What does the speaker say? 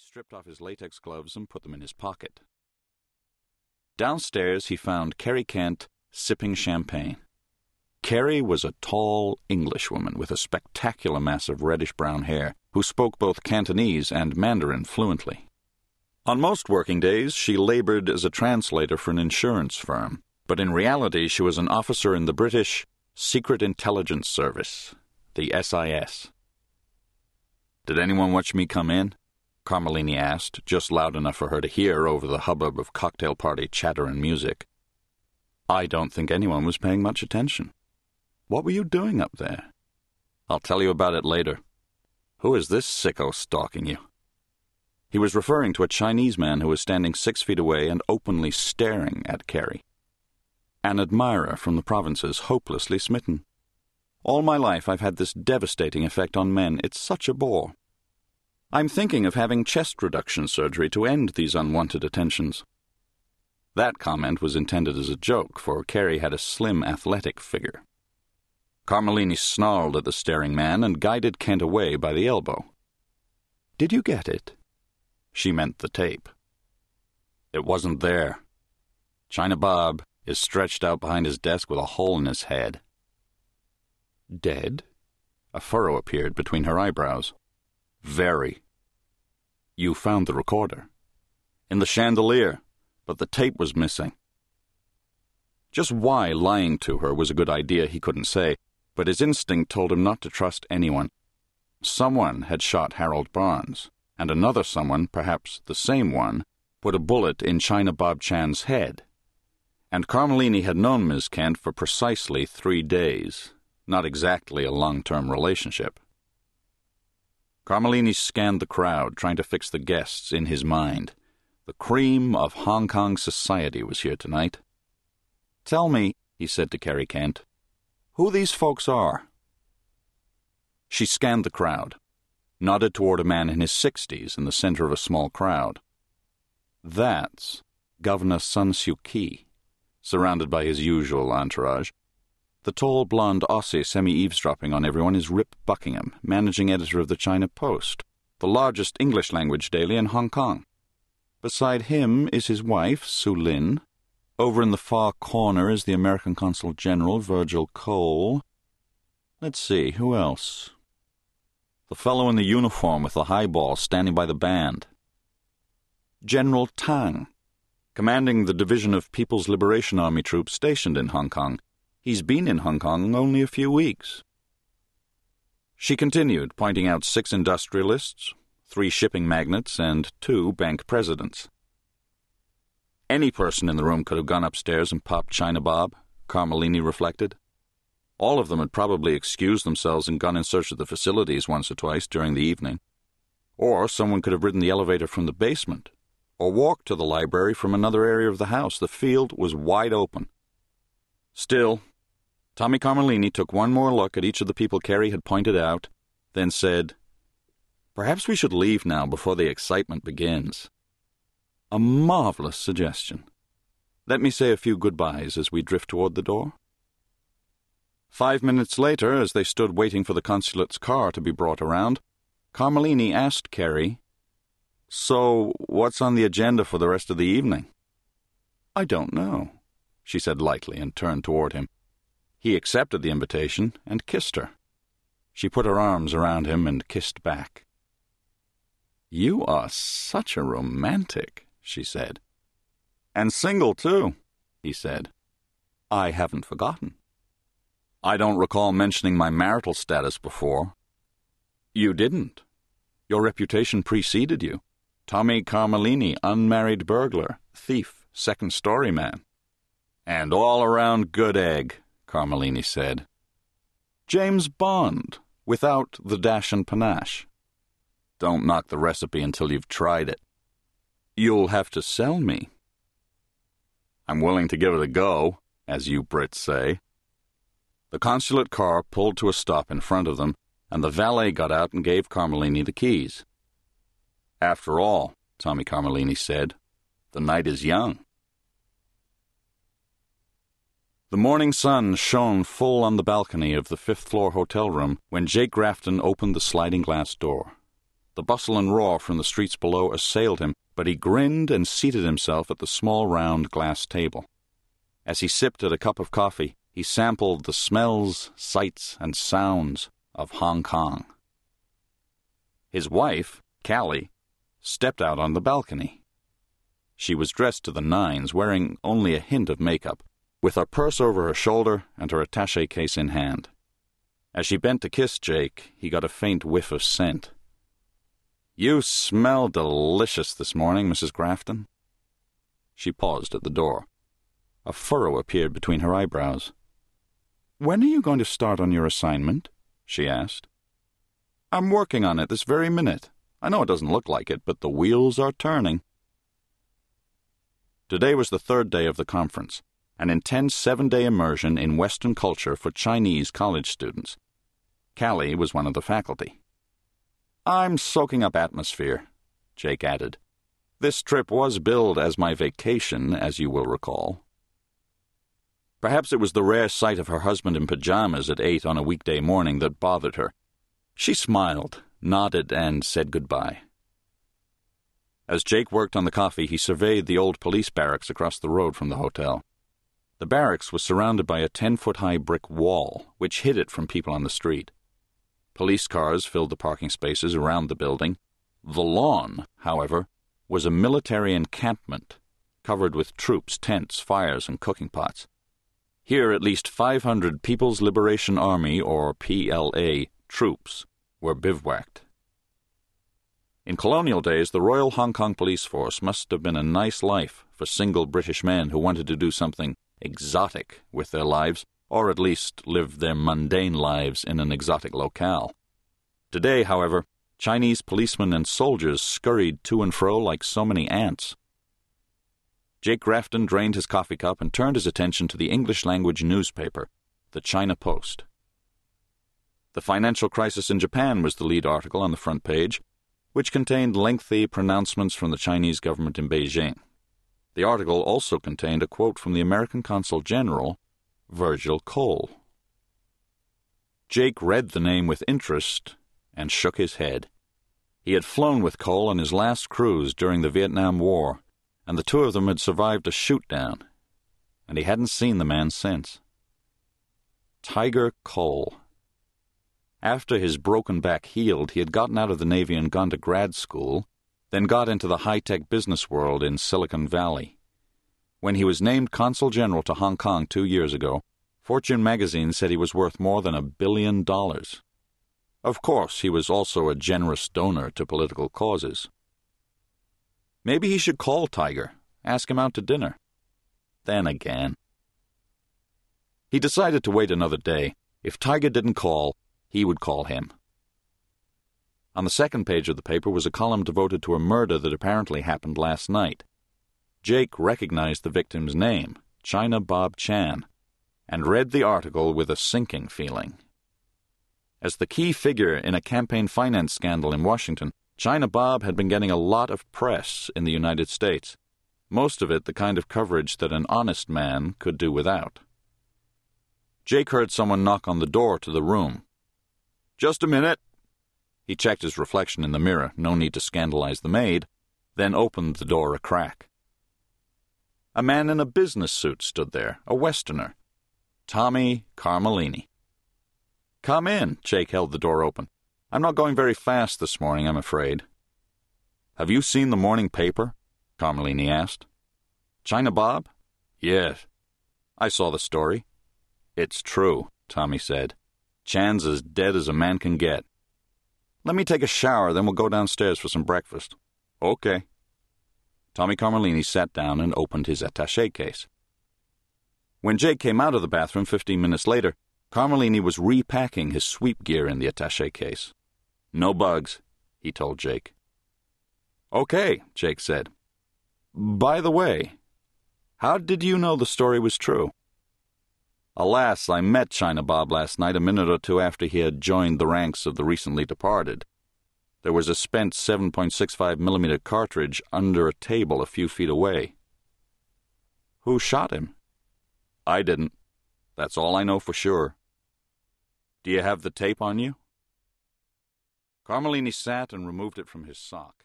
stripped off his latex gloves and put them in his pocket. Downstairs, he found Carrie Kent sipping champagne. Carrie was a tall Englishwoman with a spectacular mass of reddish brown hair who spoke both Cantonese and Mandarin fluently. On most working days, she labored as a translator for an insurance firm, but in reality, she was an officer in the British Secret Intelligence Service, the SIS. Did anyone watch me come in? Carmellini asked, just loud enough for her to hear over the hubbub of cocktail party chatter and music. I don't think anyone was paying much attention. What were you doing up there? I'll tell you about it later. Who is this sicko stalking you? He was referring to a Chinese man who was standing six feet away and openly staring at Carrie. An admirer from the provinces, hopelessly smitten. All my life I've had this devastating effect on men. It's such a bore. I'm thinking of having chest reduction surgery to end these unwanted attentions. That comment was intended as a joke, for Carrie had a slim, athletic figure. Carmellini snarled at the staring man and guided Kent away by the elbow. Did you get it? She meant the tape. It wasn't there. China Bob is stretched out behind his desk with a hole in his head. Dead? A furrow appeared between her eyebrows. Very. You found the recorder. In the chandelier, but the tape was missing. Just why lying to her was a good idea he couldn't say, but his instinct told him not to trust anyone. Someone had shot Harold Barnes, and another someone, perhaps the same one, put a bullet in China Bob Chan's head. And Carmellini had known Miss Kent for precisely three days, not exactly a long term relationship. Carmellini scanned the crowd, trying to fix the guests in his mind. The cream of Hong Kong society was here tonight. Tell me, he said to Carrie Kent, who these folks are. She scanned the crowd, nodded toward a man in his sixties in the center of a small crowd. That's Governor Sun Siu Ki, surrounded by his usual entourage. The tall blonde Aussie semi eavesdropping on everyone is Rip Buckingham, managing editor of the China Post, the largest English language daily in Hong Kong. Beside him is his wife, Su Lin, over in the far corner is the American Consul General, Virgil Cole. Let's see, who else? The fellow in the uniform with the highball standing by the band. General Tang, commanding the division of People's Liberation Army troops stationed in Hong Kong. He's been in Hong Kong only a few weeks. She continued, pointing out six industrialists, three shipping magnates, and two bank presidents. Any person in the room could have gone upstairs and popped China Bob, Carmellini reflected. All of them had probably excused themselves and gone in search of the facilities once or twice during the evening. Or someone could have ridden the elevator from the basement, or walked to the library from another area of the house. The field was wide open. Still, Tommy Carmellini took one more look at each of the people Carrie had pointed out, then said, Perhaps we should leave now before the excitement begins. A marvelous suggestion. Let me say a few goodbyes as we drift toward the door. Five minutes later, as they stood waiting for the consulate's car to be brought around, Carmellini asked Carrie, So, what's on the agenda for the rest of the evening? I don't know, she said lightly and turned toward him. He accepted the invitation and kissed her. She put her arms around him and kissed back. You are such a romantic, she said. And single, too, he said. I haven't forgotten. I don't recall mentioning my marital status before. You didn't. Your reputation preceded you. Tommy Carmellini, unmarried burglar, thief, second story man. And all around good egg, Carmellini said. James Bond, without the dash and panache. Don't knock the recipe until you've tried it. You'll have to sell me. I'm willing to give it a go, as you Brits say. The consulate car pulled to a stop in front of them, and the valet got out and gave Carmellini the keys. After all, Tommy Carmellini said, the night is young. The morning sun shone full on the balcony of the fifth floor hotel room when Jake Grafton opened the sliding glass door. The bustle and roar from the streets below assailed him, but he grinned and seated himself at the small round glass table. As he sipped at a cup of coffee, he sampled the smells, sights, and sounds of Hong Kong. His wife, Callie, stepped out on the balcony. She was dressed to the nines, wearing only a hint of makeup, with her purse over her shoulder and her attache case in hand. As she bent to kiss Jake, he got a faint whiff of scent. You smell delicious this morning, Mrs. Grafton. She paused at the door. A furrow appeared between her eyebrows. When are you going to start on your assignment? she asked. I'm working on it this very minute. I know it doesn't look like it, but the wheels are turning. Today was the third day of the conference, an intense seven day immersion in Western culture for Chinese college students. Callie was one of the faculty. I'm soaking up atmosphere, Jake added. This trip was billed as my vacation, as you will recall. Perhaps it was the rare sight of her husband in pajamas at eight on a weekday morning that bothered her. She smiled, nodded, and said goodbye. As Jake worked on the coffee, he surveyed the old police barracks across the road from the hotel. The barracks was surrounded by a ten foot high brick wall, which hid it from people on the street. Police cars filled the parking spaces around the building. The lawn, however, was a military encampment covered with troops, tents, fires, and cooking pots. Here, at least 500 People's Liberation Army, or PLA, troops were bivouacked. In colonial days, the Royal Hong Kong Police Force must have been a nice life for single British men who wanted to do something exotic with their lives, or at least live their mundane lives in an exotic locale. Today, however, Chinese policemen and soldiers scurried to and fro like so many ants. Jake Grafton drained his coffee cup and turned his attention to the English language newspaper, the China Post. The financial crisis in Japan was the lead article on the front page, which contained lengthy pronouncements from the Chinese government in Beijing. The article also contained a quote from the American Consul General, Virgil Cole. Jake read the name with interest and shook his head. He had flown with Cole on his last cruise during the Vietnam War, and the two of them had survived a shoot down, and he hadn't seen the man since. Tiger Cole. After his broken back healed, he had gotten out of the Navy and gone to grad school, then got into the high tech business world in Silicon Valley. When he was named Consul General to Hong Kong two years ago, Fortune magazine said he was worth more than a billion dollars. Of course, he was also a generous donor to political causes. Maybe he should call Tiger, ask him out to dinner. Then again. He decided to wait another day. If Tiger didn't call, he would call him. On the second page of the paper was a column devoted to a murder that apparently happened last night. Jake recognized the victim's name, China Bob Chan, and read the article with a sinking feeling. As the key figure in a campaign finance scandal in Washington, China Bob had been getting a lot of press in the United States, most of it the kind of coverage that an honest man could do without. Jake heard someone knock on the door to the room. Just a minute. He checked his reflection in the mirror, no need to scandalize the maid, then opened the door a crack. A man in a business suit stood there, a Westerner. Tommy Carmellini. Come in, Jake held the door open. I'm not going very fast this morning, I'm afraid. Have you seen the morning paper? Carmellini asked. China Bob? Yes. I saw the story. It's true, Tommy said. Chan's as dead as a man can get. Let me take a shower, then we'll go downstairs for some breakfast. Okay. Tommy Carmellini sat down and opened his attache case. When Jake came out of the bathroom 15 minutes later, Carmellini was repacking his sweep gear in the attache case. No bugs, he told Jake. Okay, Jake said. By the way, how did you know the story was true? Alas, I met China Bob last night a minute or two after he had joined the ranks of the recently departed. There was a spent 7.65 millimeter cartridge under a table a few feet away. Who shot him? I didn't. That's all I know for sure. Do you have the tape on you? Carmellini sat and removed it from his sock.